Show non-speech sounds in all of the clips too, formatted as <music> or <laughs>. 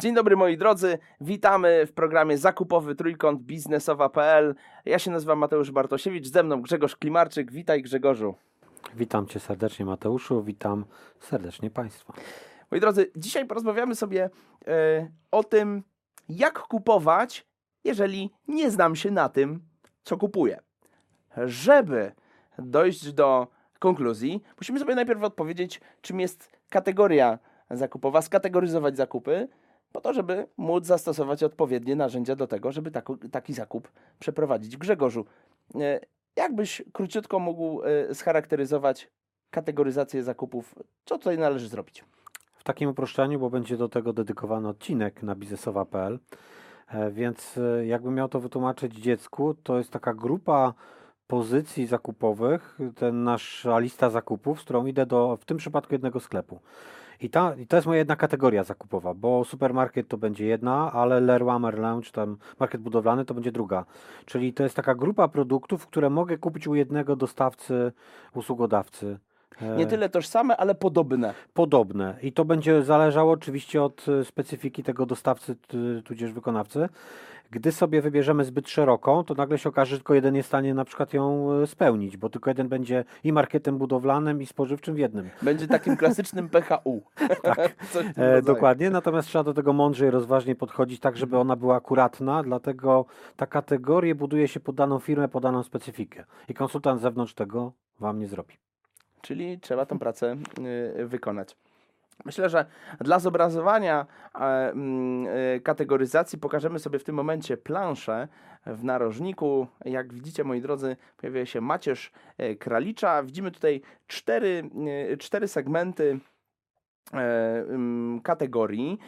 Dzień dobry moi drodzy, witamy w programie zakupowy trójkąt biznesowa.pl. Ja się nazywam Mateusz Bartosiewicz, ze mną Grzegorz Klimarczyk. Witaj Grzegorzu. Witam Cię serdecznie Mateuszu, witam serdecznie Państwa. Moi drodzy, dzisiaj porozmawiamy sobie e, o tym, jak kupować, jeżeli nie znam się na tym, co kupuję. Żeby dojść do konkluzji, musimy sobie najpierw odpowiedzieć, czym jest kategoria zakupowa, skategoryzować zakupy, po to, żeby móc zastosować odpowiednie narzędzia do tego, żeby taki zakup przeprowadzić. Grzegorzu, e, jakbyś króciutko mógł e, scharakteryzować kategoryzację zakupów? Co tutaj należy zrobić? W takim uproszczeniu, bo będzie do tego dedykowany odcinek na biznesowa.pl, więc jakbym miał to wytłumaczyć dziecku, to jest taka grupa pozycji zakupowych, ten nasza lista zakupów, z którą idę do, w tym przypadku jednego sklepu. I, ta, I to jest moja jedna kategoria zakupowa, bo supermarket to będzie jedna, ale Leroy Merlin, czy tam market budowlany to będzie druga. Czyli to jest taka grupa produktów, które mogę kupić u jednego dostawcy, usługodawcy. Nie tyle tożsame, ale podobne. Podobne. I to będzie zależało oczywiście od e, specyfiki tego dostawcy, tudzież wykonawcy. Gdy sobie wybierzemy zbyt szeroką, to nagle się okaże, że tylko jeden jest w stanie na przykład ją e, spełnić, bo tylko jeden będzie i marketem budowlanym, i spożywczym w jednym. Będzie takim klasycznym <laughs> PHU. tak, <laughs> e, dokładnie. Natomiast trzeba do tego mądrze i rozważnie podchodzić, tak żeby ona była akuratna, dlatego ta kategoria buduje się pod daną firmę, pod daną specyfikę. I konsultant z zewnątrz tego Wam nie zrobi. Czyli trzeba tę pracę y, wykonać. Myślę, że dla zobrazowania e, mm, e, kategoryzacji pokażemy sobie w tym momencie planszę w narożniku. Jak widzicie, moi drodzy, pojawia się macierz e, kralicza. Widzimy tutaj cztery, cztery segmenty mm, kategorii,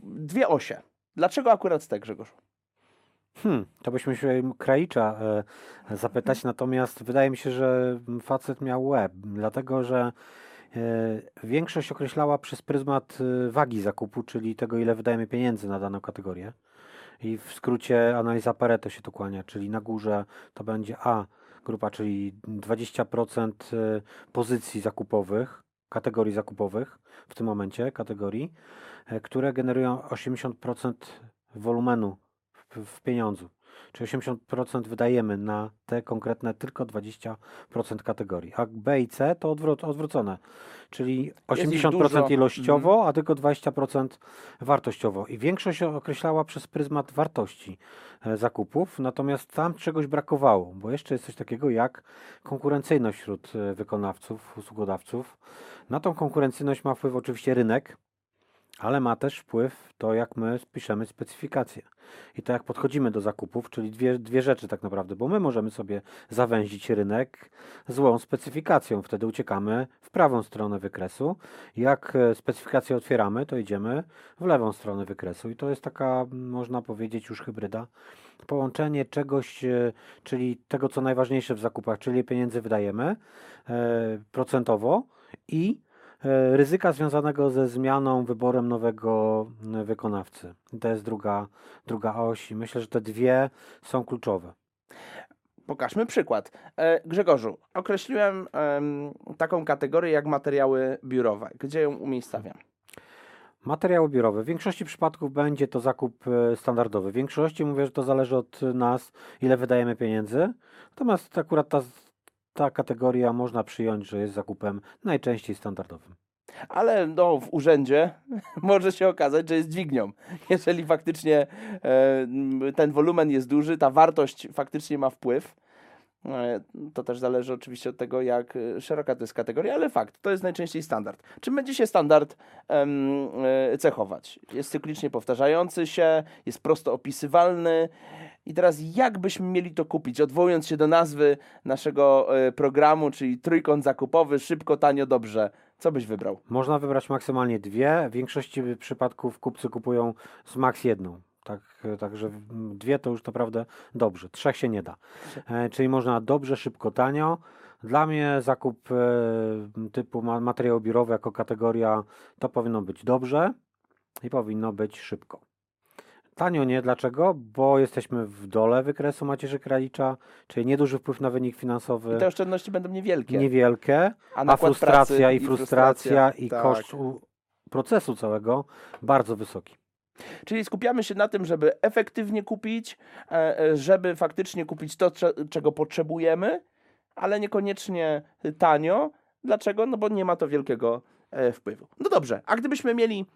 dwie osie. Dlaczego akurat te, Grzegorz? Hmm, to byśmy się Kralicza e, zapytać, natomiast wydaje mi się, że facet miał łeb, dlatego że E, większość określała przez pryzmat e, wagi zakupu, czyli tego, ile wydajemy pieniędzy na daną kategorię. I w skrócie analiza Pareto się to kłania, czyli na górze to będzie A grupa, czyli 20% e, pozycji zakupowych, kategorii zakupowych w tym momencie, kategorii, które generują 80% wolumenu w, pieniądzu. Czyli 80% wydajemy na te konkretne tylko 20% kategorii. A B i C to odwró odwrócone. Czyli 80% ilościowo, mhm. a tylko 20% wartościowo. I większość określała przez pryzmat wartości e, zakupów, natomiast tam czegoś brakowało, bo jeszcze jest coś takiego jak konkurencyjność wśród e, wykonawców, usługodawców. Na tą konkurencyjność ma wpływ oczywiście rynek, ale ma też wpływ to, jak my piszemy specyfikację i to, jak podchodzimy do zakupów, czyli dwie, dwie rzeczy tak naprawdę, bo my możemy sobie zawęzić rynek złą specyfikacją, wtedy uciekamy w prawą stronę wykresu. Jak e, specyfikację otwieramy, to idziemy w lewą stronę wykresu i to jest taka, można powiedzieć, już hybryda. Połączenie czegoś, e, czyli tego, co najważniejsze w zakupach, czyli pieniędzy wydajemy e, procentowo i ryzyka związanego ze zmianą, wyborem nowego e, wykonawcy. To jest druga, druga oś i myślę, że te dwie są kluczowe. Pokażmy przykład. E, Grzegorzu, określiłem taką kategorię jak materiały biurowe. Gdzie ją umiejscawiam? Materiały biurowe. W większości przypadków będzie to zakup standardowy. W większości mówię, że to zależy od nas, ile wydajemy pieniędzy. Natomiast akurat ta ta kategoria można przyjąć, że jest zakupem najczęściej standardowym. Ale no, w urzędzie <laughs> może się okazać, że jest dźwignią. Jeżeli faktycznie e, ten wolumen jest duży, ta wartość faktycznie ma wpływ. E, to też zależy oczywiście od tego, jak szeroka to jest kategoria, ale fakt, to jest najczęściej standard. Czym będzie się standard e, cechować? Jest cyklicznie powtarzający się, jest prosto opisywalny, i teraz jak byśmy mieli to kupić? Odwołując się do nazwy naszego e, programu, czyli trójkąt zakupowy, szybko, tanio, dobrze. Co byś wybrał? Można wybrać maksymalnie dwie. W większości przypadków kupcy kupują z maks jedną. Tak, także dwie to już naprawdę dobrze. Trzech się nie da. E, czyli można dobrze, szybko, tanio. Dla mnie zakup e, typu materiał biurowy jako kategoria to powinno być dobrze i powinno być szybko. Tanio nie, dlaczego? Bo jesteśmy w dole wykresu macierzy kralicza, czyli nieduży wpływ na wynik finansowy, I te oszczędności będą niewielkie. niewielkie, a a frustracja pracy i frustracja i tak. koszt procesu całego bardzo wysoki. Czyli skupiamy się na tym, żeby efektywnie kupić, e, e, żeby faktycznie kupić to, cze- czego potrzebujemy, ale niekoniecznie tanio. Dlaczego? No bo nie ma to wielkiego e, wpływu. No dobrze, a gdybyśmy mieli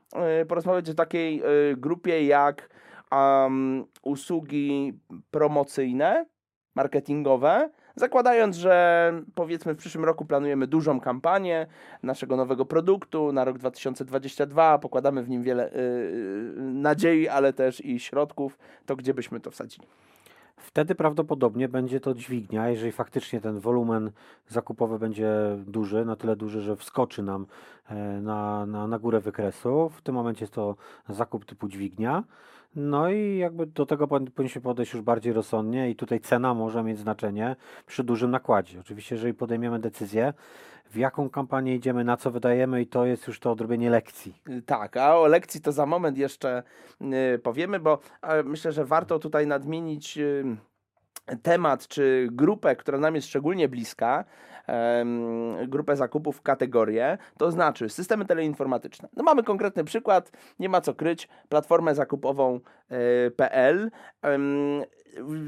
porozmawiać o takiej grupie jak am, usługi promocyjne, marketingowe, zakładając, że powiedzmy w przyszłym roku planujemy dużą kampanię naszego nowego produktu na rok 2022, pokładamy w nim wiele y, y, nadziei, ale też i środków, to gdzie byśmy to wsadzili? Wtedy prawdopodobnie będzie to dźwignia, jeżeli faktycznie ten wolumen zakupowy będzie duży, na tyle duży, że wskoczy nam e, na, na, na górę wykresu. W tym momencie jest to zakup typu dźwignia. No i jakby do tego powin- powinniśmy podejść już bardziej rozsądnie i tutaj cena może mieć znaczenie przy dużym nakładzie. Oczywiście, jeżeli podejmiemy decyzję, w jaką kampanię idziemy, na co wydajemy i to jest już to odrobienie lekcji. Y, Tak, a o lekcji to za moment jeszcze y, powiemy, bo myślę, że warto tutaj nadmienić temat czy grupę, która nam jest szczególnie bliska, grupę zakupów, kategorię, to znaczy systemy teleinformatyczne. No mamy konkretny przykład, nie ma co kryć, platformę zakupową e, PL.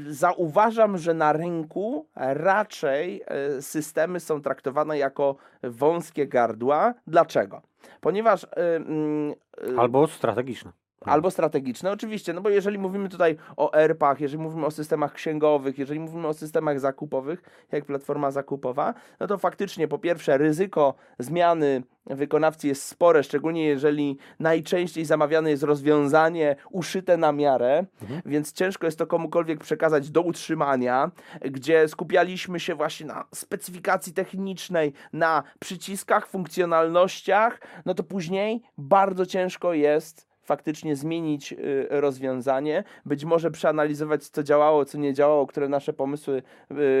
Zauważam, że na rynku raczej e, systemy są traktowane jako wąskie gardła. Dlaczego? Ponieważ e, mm, Albo strategiczne. Albo strategiczne, oczywiście, no bo jeżeli mówimy tutaj o ERP-ach, jeżeli mówimy o systemach księgowych, jeżeli mówimy o systemach zakupowych, jak platforma zakupowa, no to faktycznie po pierwsze ryzyko zmiany wykonawcy jest spore, szczególnie jeżeli najczęściej zamawiane jest rozwiązanie uszyte na miarę, Mhm. więc ciężko jest to komukolwiek przekazać do utrzymania, gdzie skupialiśmy się właśnie na specyfikacji technicznej, na przyciskach, funkcjonalnościach, no to później bardzo ciężko jest faktycznie zmienić y, rozwiązanie, być może przeanalizować, co działało, co nie działało, które nasze pomysły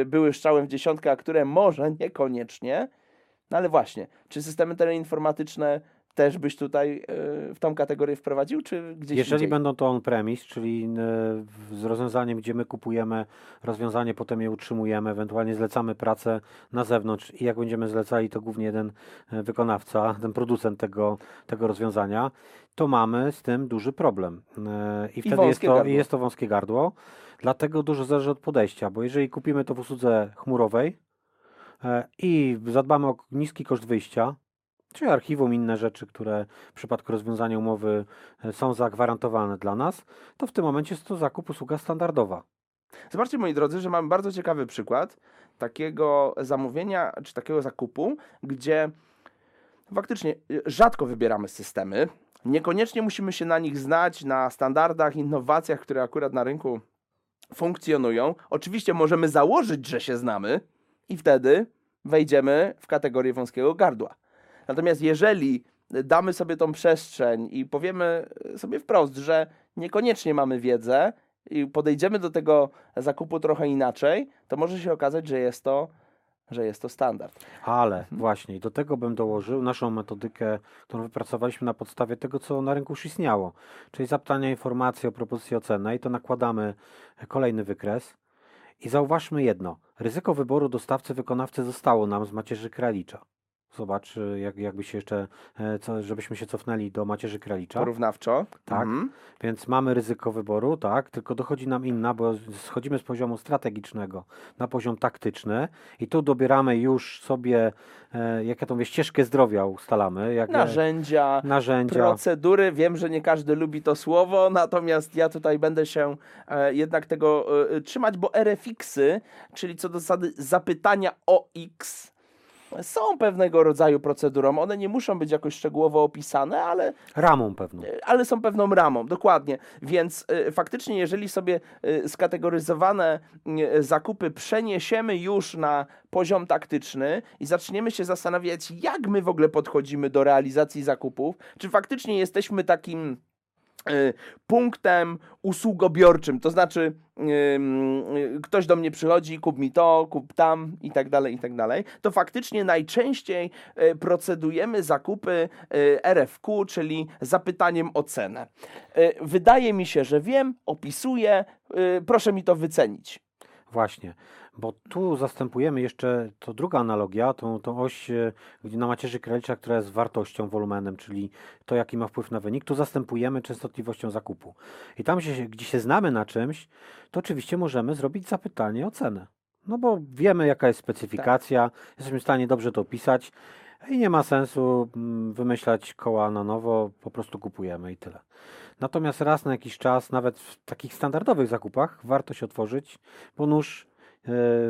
y, były strzałem w dziesiątkę, a które może niekoniecznie. No ale właśnie, czy systemy teleinformatyczne też byś tutaj y, w tą kategorię wprowadził, czy gdzieś Jeżeli indziej? będą to on-premise, czyli e, z rozwiązaniem, gdzie my kupujemy rozwiązanie, potem je utrzymujemy, ewentualnie zlecamy pracę na zewnątrz i jak będziemy zlecali, to głównie jeden e, wykonawca, ten producent tego, tego rozwiązania, to mamy z tym duży problem. E, I wtedy jest wąskie to, gardło. i jest to wąskie gardło. Dlatego dużo zależy od podejścia, bo jeżeli kupimy to w usłudze chmurowej e, i zadbamy o niski koszt wyjścia, czy archiwum, inne rzeczy, które w przypadku rozwiązania umowy e, są zagwarantowane dla nas, to w tym momencie jest to zakup usługa standardowa. Zobaczcie, moi drodzy, że mamy bardzo ciekawy przykład takiego zamówienia czy takiego zakupu, gdzie faktycznie y, rzadko wybieramy systemy. Niekoniecznie musimy się na nich znać, na standardach, innowacjach, które akurat na rynku funkcjonują. Oczywiście możemy założyć, że się znamy i wtedy wejdziemy w kategorię wąskiego gardła. Natomiast jeżeli damy sobie tą przestrzeń i powiemy sobie wprost, że niekoniecznie mamy wiedzę i podejdziemy do tego zakupu trochę inaczej, to może się okazać, że jest to, że jest to standard. Ale właśnie, i do tego bym dołożył naszą metodykę, którą wypracowaliśmy na podstawie tego, co na rynku już istniało, czyli zapytania informacji o propozycji o cenę i to nakładamy kolejny wykres. I zauważmy jedno, ryzyko wyboru dostawcy wykonawcy zostało nam z macierzy Kralicza. Zobacz, y, jak, jakby się jeszcze, e, co, żebyśmy się cofnęli do macierzy Kralicza. Porównawczo. Tak. Mhm. Więc mamy ryzyko wyboru, tak, tylko dochodzi nam inna, bo schodzimy z poziomu strategicznego na poziom taktyczny i tu dobieramy już sobie, e, jak ja to mówię, ścieżkę zdrowia ustalamy, jak Narzędzia, narzędzia. procedury. Wiem, że nie każdy lubi to słowo, natomiast ja tutaj będę się e, jednak tego e, trzymać, bo RFX-y, czyli co do zasady zapytania o X, są pewnego rodzaju procedurą. One nie muszą być jakoś szczegółowo opisane, ale ramą pewną. ale są pewną ramą, dokładnie. Więc y, faktycznie, jeżeli sobie y, skategoryzowane y, zakupy przeniesiemy już na poziom taktyczny i zaczniemy się zastanawiać, jak my w ogóle podchodzimy do realizacji zakupów, czy faktycznie jesteśmy takim punktem usługobiorczym, to znaczy ym, y, ktoś do mnie przychodzi, kup mi to, kup tam i tak dalej, i tak dalej, to faktycznie najczęściej y, procedujemy zakupy y, RFQ, czyli zapytaniem o cenę. Y, Wydaje mi się, że wiem, opisuję, y, proszę mi to wycenić. Właśnie, bo tu zastępujemy jeszcze, to druga analogia, tą, tą oś e, na macierzy Kralicza, która jest wartością, wolumenem, czyli to, jaki ma wpływ na wynik, tu zastępujemy częstotliwością zakupu. I tam, gdzie się, gdzie się znamy na czymś, to oczywiście możemy zrobić zapytanie o cenę. No bo wiemy, jaka jest specyfikacja, jesteśmy w stanie dobrze to opisać i nie ma sensu mm, wymyślać koła na nowo, po prostu kupujemy i tyle. Natomiast raz na jakiś czas, nawet w takich standardowych zakupach, warto się otworzyć, bo nóż,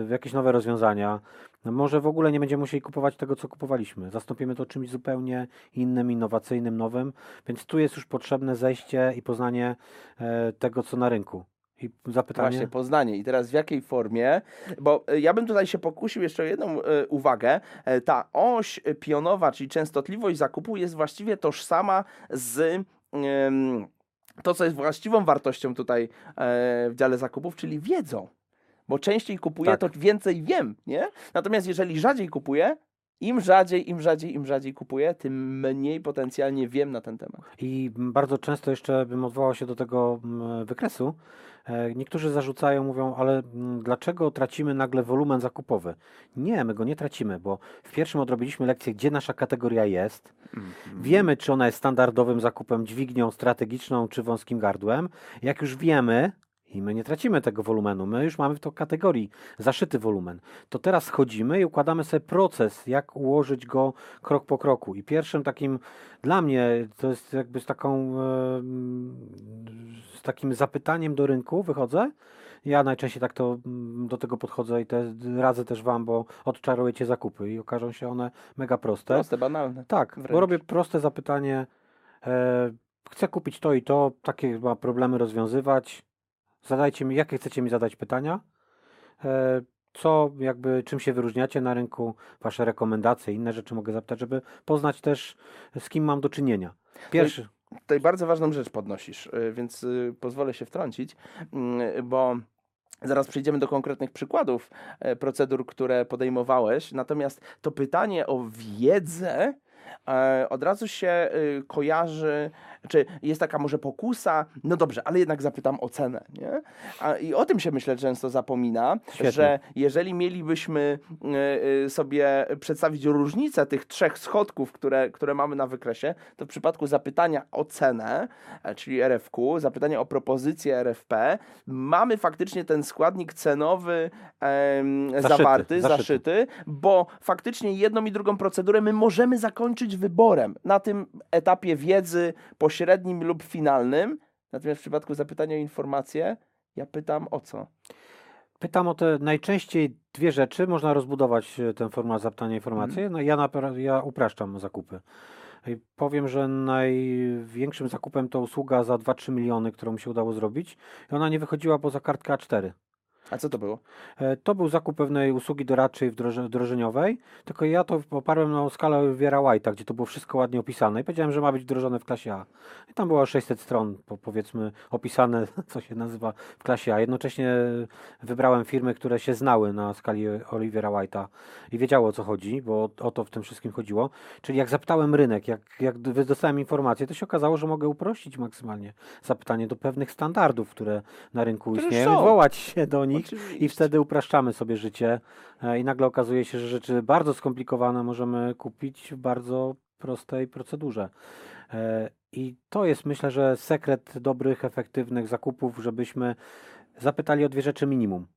jakieś nowe rozwiązania. Może w ogóle nie będziemy musieli kupować tego, co kupowaliśmy. Zastąpimy to czymś zupełnie innym, innowacyjnym, nowym, więc tu jest już potrzebne zejście i poznanie e, tego, co na rynku. I zapytanie. Właśnie, Poznanie. I teraz w jakiej formie? Bo y, ja bym tutaj się pokusił jeszcze o jedną uwagę. E, Ta oś pionowa, czyli częstotliwość zakupu jest właściwie tożsama z to, co jest właściwą wartością tutaj e, w dziale zakupów, czyli wiedzą. Bo częściej kupuję, Tak. to więcej wiem, nie? Natomiast jeżeli rzadziej kupuję, im rzadziej, im rzadziej, im rzadziej kupuję, tym mniej potencjalnie wiem na ten temat. I bardzo często jeszcze bym odwołał się do tego mm, wykresu. E, Niektórzy zarzucają, mówią, ale mm, dlaczego tracimy nagle wolumen zakupowy? Nie, my go nie tracimy, bo w pierwszym odrobiliśmy lekcję, gdzie nasza kategoria jest. Wiemy, czy ona jest standardowym zakupem, dźwignią strategiczną, czy wąskim gardłem. Jak już wiemy, i my nie tracimy tego wolumenu, my już mamy w to kategorii zaszyty wolumen, to teraz schodzimy i układamy sobie proces, jak ułożyć go krok po kroku. I pierwszym takim, dla mnie, to jest jakby z taką, z takim zapytaniem do rynku wychodzę. Ja najczęściej tak to mm, do tego podchodzę i te radzę też Wam, bo odczarujecie zakupy i okażą się one mega proste. Proste, banalne. Tak, Wręcz. bo robię proste zapytanie. E, chcę kupić to i to, takie ma problemy rozwiązywać. Zadajcie mi, jakie chcecie mi zadać pytania? E, co, jakby, czym się wyróżniacie na rynku, wasze rekomendacje, inne rzeczy mogę zapytać, żeby poznać też, z kim mam do czynienia. Pierwszy, Tutaj bardzo ważną rzecz podnosisz, y, więc y, pozwolę się wtrącić, mm, bo zaraz przejdziemy do konkretnych przykładów e, procedur, które podejmowałeś. Natomiast to pytanie o wiedzę e, od razu się kojarzy, czy jest taka może pokusa, no dobrze, ale jednak zapytam o cenę, nie? A, I o tym się myślę często zapomina, Świetnie. że jeżeli mielibyśmy y, y, sobie przedstawić różnicę tych trzech schodków, które, które mamy na wykresie, to w przypadku zapytania o cenę, e, czyli RFQ, zapytania o propozycję RFP, mamy faktycznie ten składnik cenowy Zaszyty, zawarty, zaszyty. zaszyty, bo faktycznie jedną i drugą procedurę my możemy zakończyć wyborem na tym etapie wiedzy pośrednim lub finalnym. Natomiast w przypadku zapytania o informację, ja pytam o co? Pytam o te najczęściej dwie rzeczy. Można rozbudować e, ten formularz zapytania informacji. No, ja, ja upraszczam zakupy. Powiem, że największym zakupem to usługa za 2-3 miliony, którą mi się udało zrobić. I ona nie wychodziła poza kartkę A4. A co to było? E, To był zakup pewnej usługi doradczej wdroże- wdrożeniowej, tylko ja to oparłem na skalę Oliviera White'a, gdzie to było wszystko ładnie opisane i powiedziałem, że ma być wdrożone w klasie A. I tam było 600 stron, po, powiedzmy, opisane, <laughs> co się nazywa w klasie A. Jednocześnie wybrałem firmy, które się znały na skali Oliviera White'a i wiedziały o co chodzi, bo o, to w tym wszystkim chodziło. Czyli jak zapytałem rynek, jak, jak dostałem informację, to się okazało, że mogę uprościć maksymalnie zapytanie do pewnych standardów, które na rynku Które istnieją, są. odwołać się do nich. Oczywiście. I wtedy upraszczamy sobie życie e, i nagle okazuje się, że rzeczy bardzo skomplikowane możemy kupić w bardzo prostej procedurze. E, I to jest myślę, że sekret dobrych, efektywnych zakupów, żebyśmy zapytali o dwie rzeczy minimum.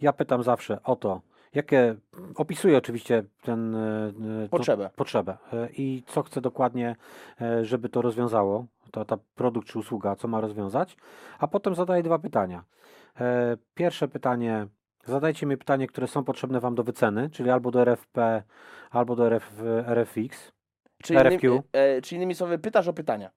Ja pytam zawsze o to, jakie opisuję oczywiście ten e, to- Potrzebę. potrzebę e, i co chcę dokładnie, żeby to rozwiązało, ta, ta produkt czy usługa, co ma rozwiązać, a potem zadaję dwa pytania. E, Pierwsze pytanie, zadajcie mi pytanie, które są potrzebne Wam do wyceny, czyli albo do RFP, albo do RF, RFX. Czy, innymi, RFQ. e, czy innymi słowy, pytasz o pytania.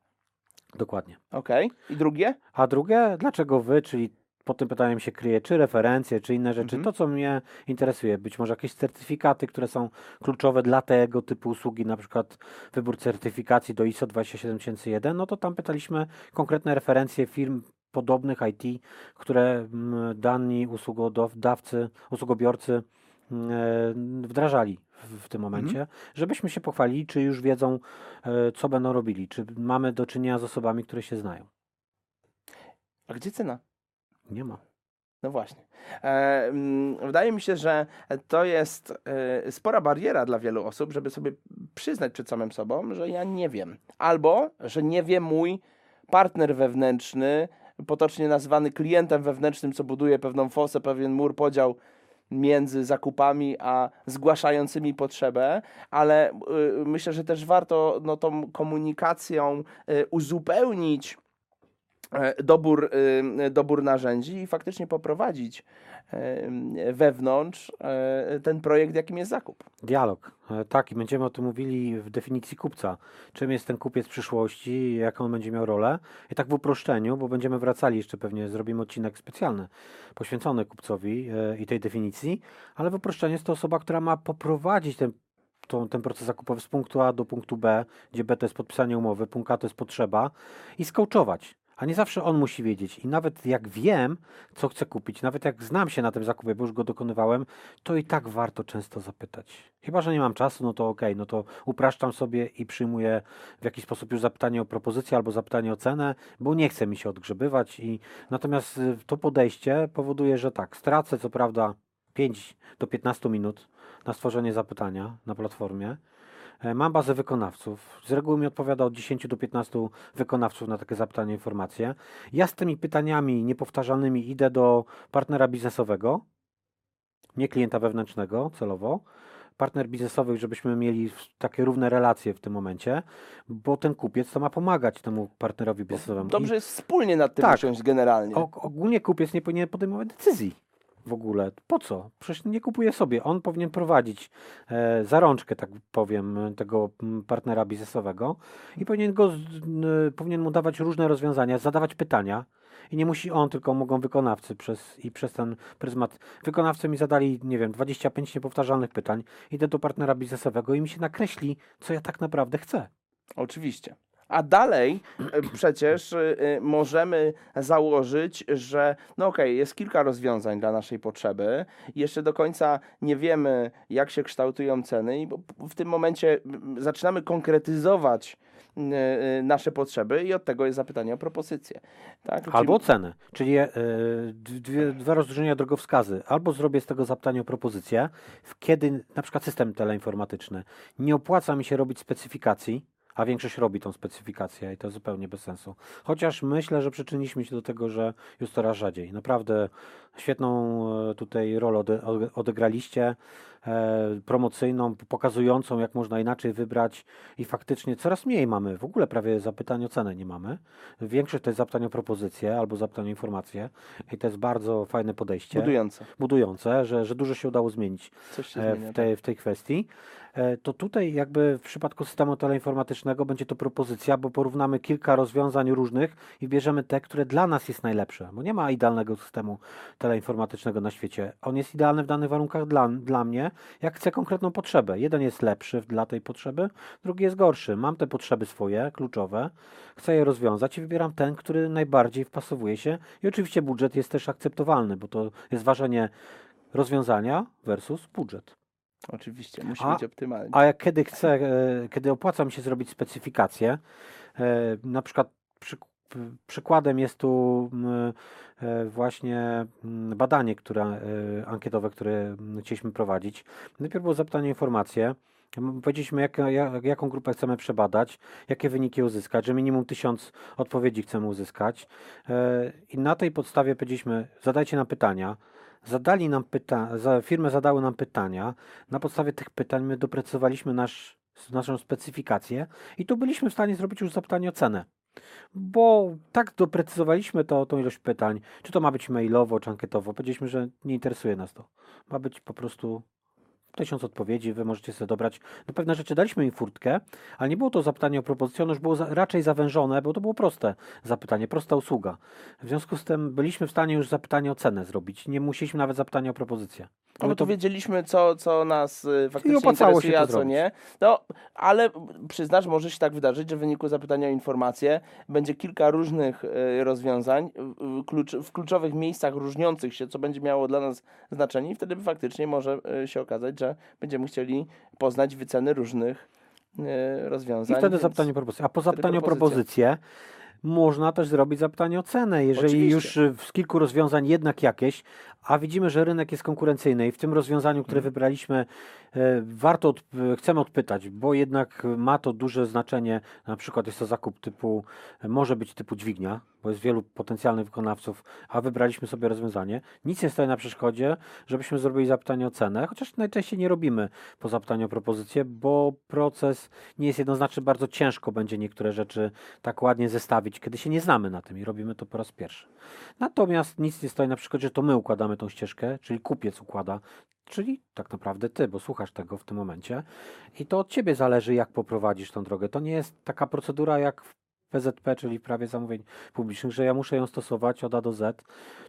Dokładnie. Okej. I drugie? A drugie, dlaczego Wy, czyli pod tym pytaniem się kryje, czy referencje, czy inne rzeczy, Mhm. to co mnie interesuje, być może jakieś certyfikaty, które są kluczowe dla tego typu usługi, na przykład wybór certyfikacji do ISO 27001, no to tam pytaliśmy konkretne referencje firm podobnych IT, które mm, dani usługodawcy, usługobiorcy mm, e, wdrażali w, tym momencie, żebyśmy się pochwalili, czy już wiedzą, e, co będą robili, czy mamy do czynienia z osobami, które się znają. A gdzie cena? Nie ma. No właśnie. E, mm, wydaje mi się, że to jest e, spora bariera dla wielu osób, żeby sobie przyznać przed samym sobą, że ja nie wiem. Albo, że nie wie mój partner wewnętrzny, potocznie nazwany klientem wewnętrznym, co buduje pewną fosę, pewien mur, podział między zakupami a zgłaszającymi potrzebę, ale y, myślę, że też warto no, tą komunikacją y, uzupełnić dobór, y, dobór narzędzi i faktycznie poprowadzić e, wewnątrz e, ten projekt, jakim jest zakup. Dialog. E, Tak, i będziemy o tym mówili w definicji kupca. Czym jest ten kupiec przyszłości, jaką on będzie miał rolę. I tak w uproszczeniu, bo będziemy wracali jeszcze pewnie, zrobimy odcinek specjalny poświęcony kupcowi e, i tej definicji, ale w uproszczeniu jest to osoba, która ma poprowadzić ten, ten proces zakupowy z punktu A do punktu B, gdzie B to jest podpisanie umowy, punkt A to jest potrzeba i skołczować. A nie zawsze on musi wiedzieć. I nawet jak wiem, co chcę kupić, nawet jak znam się na tym zakupie, bo już go dokonywałem, to i tak warto często zapytać. Chyba, że nie mam czasu, no to okej, no to upraszczam sobie i przyjmuję w jakiś sposób już zapytanie o propozycję albo zapytanie o cenę, bo nie chce mi się odgrzebywać i natomiast y, to podejście powoduje, że tak, stracę co prawda 5 do 15 minut na stworzenie zapytania na platformie. E, Mam bazę wykonawców. Z reguły mi odpowiada od 10 do 15 wykonawców na takie zapytanie, informacje. Ja z tymi pytaniami niepowtarzalnymi idę do partnera biznesowego, nie klienta wewnętrznego celowo, partner biznesowych, żebyśmy mieli takie równe relacje w tym momencie, bo ten kupiec to ma pomagać temu partnerowi biznesowemu. I Dobrze jest wspólnie nad tym Tak. usiąść generalnie. og- ogólnie kupiec nie powinien podejmować decyzji w ogóle. Po co? Przecież nie kupuje sobie. On powinien prowadzić e, tak powiem, e, tego mm, partnera biznesowego i powinien, go, n- powinien mu dawać różne rozwiązania, zadawać pytania. I nie musi on, tylko mogą wykonawcy przez, i przez ten pryzmat. Wykonawcy mi zadali, nie wiem, 25 niepowtarzalnych pytań. Idę do partnera biznesowego i mi się nakreśli, co ja tak naprawdę chcę. Oczywiście. A dalej e, przecież e, e, możemy założyć, że no okej, jest kilka rozwiązań dla naszej potrzeby. Jeszcze do końca nie wiemy, jak się kształtują ceny, i w tym momencie zaczynamy konkretyzować nasze potrzeby i od tego jest zapytanie o propozycję. Tak? Czyli- Albo czyli e, dwie, dwa rozróżnienia drogowskazy. Albo zrobię z tego zapytania o propozycję, kiedy na przykład system teleinformatyczny nie opłaca mi się robić specyfikacji, a większość robi tą specyfikację i to zupełnie bez sensu. Chociaż myślę, że przyczyniliśmy się do tego, że już coraz rzadziej. Naprawdę świetną e, tutaj rolę ode, ode- odegraliście, e, promocyjną, pokazującą, jak można inaczej wybrać i faktycznie coraz mniej mamy. W ogóle prawie zapytań o cenę nie mamy. Większość to jest zapytanie o propozycję albo zapytanie o informację i to jest bardzo fajne podejście, budujące. budujące, że, że dużo się udało zmienić się e, w tej, w tej kwestii. E, To tutaj jakby w przypadku systemu teleinformatycznego będzie to propozycja, bo porównamy kilka rozwiązań różnych i bierzemy te, które dla nas jest najlepsze, bo nie ma idealnego systemu teleinformatycznego na świecie. On jest idealny w danych warunkach dla, dla mnie, jak chcę konkretną potrzebę. Jeden jest lepszy dla tej potrzeby, drugi jest gorszy. Mam te potrzeby swoje, kluczowe, chcę je rozwiązać i wybieram ten, który najbardziej wpasowuje się. I oczywiście budżet jest też akceptowalny, bo to jest ważenie rozwiązania versus budżet. Oczywiście, musi A- być optymalnie. A jak kiedy chcę, e, kiedy opłaca mi się zrobić specyfikację, e, na przykład przy, przykładem jest tu e, właśnie badanie które, ankietowe, które chcieliśmy prowadzić. Najpierw było zapytanie o informacje. Powiedzieliśmy, jak, jak, jaką grupę chcemy przebadać, jakie wyniki uzyskać, że minimum tysiąc odpowiedzi chcemy uzyskać. I na tej podstawie powiedzieliśmy, zadajcie nam pytania. Zadali nam pyta- za, firmy zadały nam pytania. Na podstawie tych pytań my doprecyzowaliśmy nasz, naszą specyfikację i tu byliśmy w stanie zrobić już zapytanie o cenę. Bo tak doprecyzowaliśmy to, tą ilość pytań, czy to ma być mailowo, czy ankietowo. Powiedzieliśmy, że nie interesuje nas to. Ma być po prostu tysiąc odpowiedzi, wy możecie sobie dobrać. No pewne rzeczy daliśmy im furtkę, ale nie było to zapytanie o propozycję, ono już było za, raczej zawężone, bo to było proste zapytanie, prosta usługa. W związku z tym byliśmy w stanie już zapytanie o cenę zrobić. Nie musieliśmy nawet zapytania o propozycję. No bo to wiedzieliśmy, co, co nas y, faktycznie interesuje, a co zrobić. nie. No, ale przyznasz, może się tak wydarzyć, że w wyniku zapytania o informację będzie kilka różnych y, rozwiązań y, w kluczowych miejscach różniących się, co będzie miało dla nas znaczenie i wtedy faktycznie może się okazać, że będziemy chcieli poznać wyceny różnych rozwiązań. I wtedy więc- zapytanie o propozycję. A po zapytaniu o propozycję można też zrobić zapytanie o cenę. Jeżeli Oczywiście. już y, z kilku rozwiązań jednak jakieś, a widzimy, że rynek jest konkurencyjny i w tym rozwiązaniu, które Mhm. wybraliśmy, e, warto, od, e, chcemy odpytać, bo jednak ma to duże znaczenie. Na przykład jest to zakup typu, e, może być typu dźwignia, bo jest wielu potencjalnych wykonawców, a wybraliśmy sobie rozwiązanie. Nic nie stoi na przeszkodzie, żebyśmy zrobili zapytanie o cenę, chociaż najczęściej nie robimy po zapytaniu o propozycję, bo proces nie jest jednoznaczny, bardzo ciężko będzie niektóre rzeczy tak ładnie zestawić, kiedy się nie znamy na tym i robimy to po raz pierwszy. Natomiast nic nie stoi na przykładzie, że to my układamy tą ścieżkę, czyli kupiec układa, czyli tak naprawdę ty, bo słuchasz tego w tym momencie i to od ciebie zależy, jak poprowadzisz tą drogę. To nie jest taka procedura jak w PZP, czyli prawie zamówień publicznych, że ja muszę ją stosować od A do Z.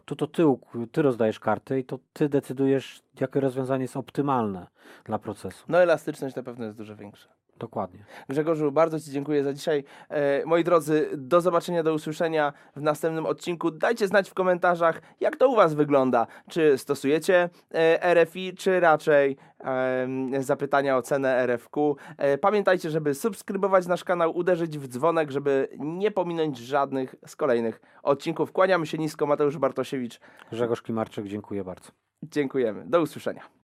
Tu to ty, ty rozdajesz karty i to ty decydujesz, jakie rozwiązanie jest optymalne dla procesu. No elastyczność na pewno jest dużo większa. Dokładnie. Grzegorzu, bardzo Ci dziękuję za dzisiaj. E, moi drodzy, do zobaczenia, do usłyszenia w następnym odcinku. Dajcie znać w komentarzach, jak to u Was wygląda. Czy stosujecie e, RFI, czy raczej em, zapytania o cenę RFQ. E, pamiętajcie, żeby subskrybować nasz kanał, uderzyć w dzwonek, żeby nie pominąć żadnych z kolejnych odcinków. Kłaniamy się nisko, Mateusz Bartosiewicz. Grzegorz Klimarczyk, dziękuję bardzo. Dziękujemy. Do usłyszenia.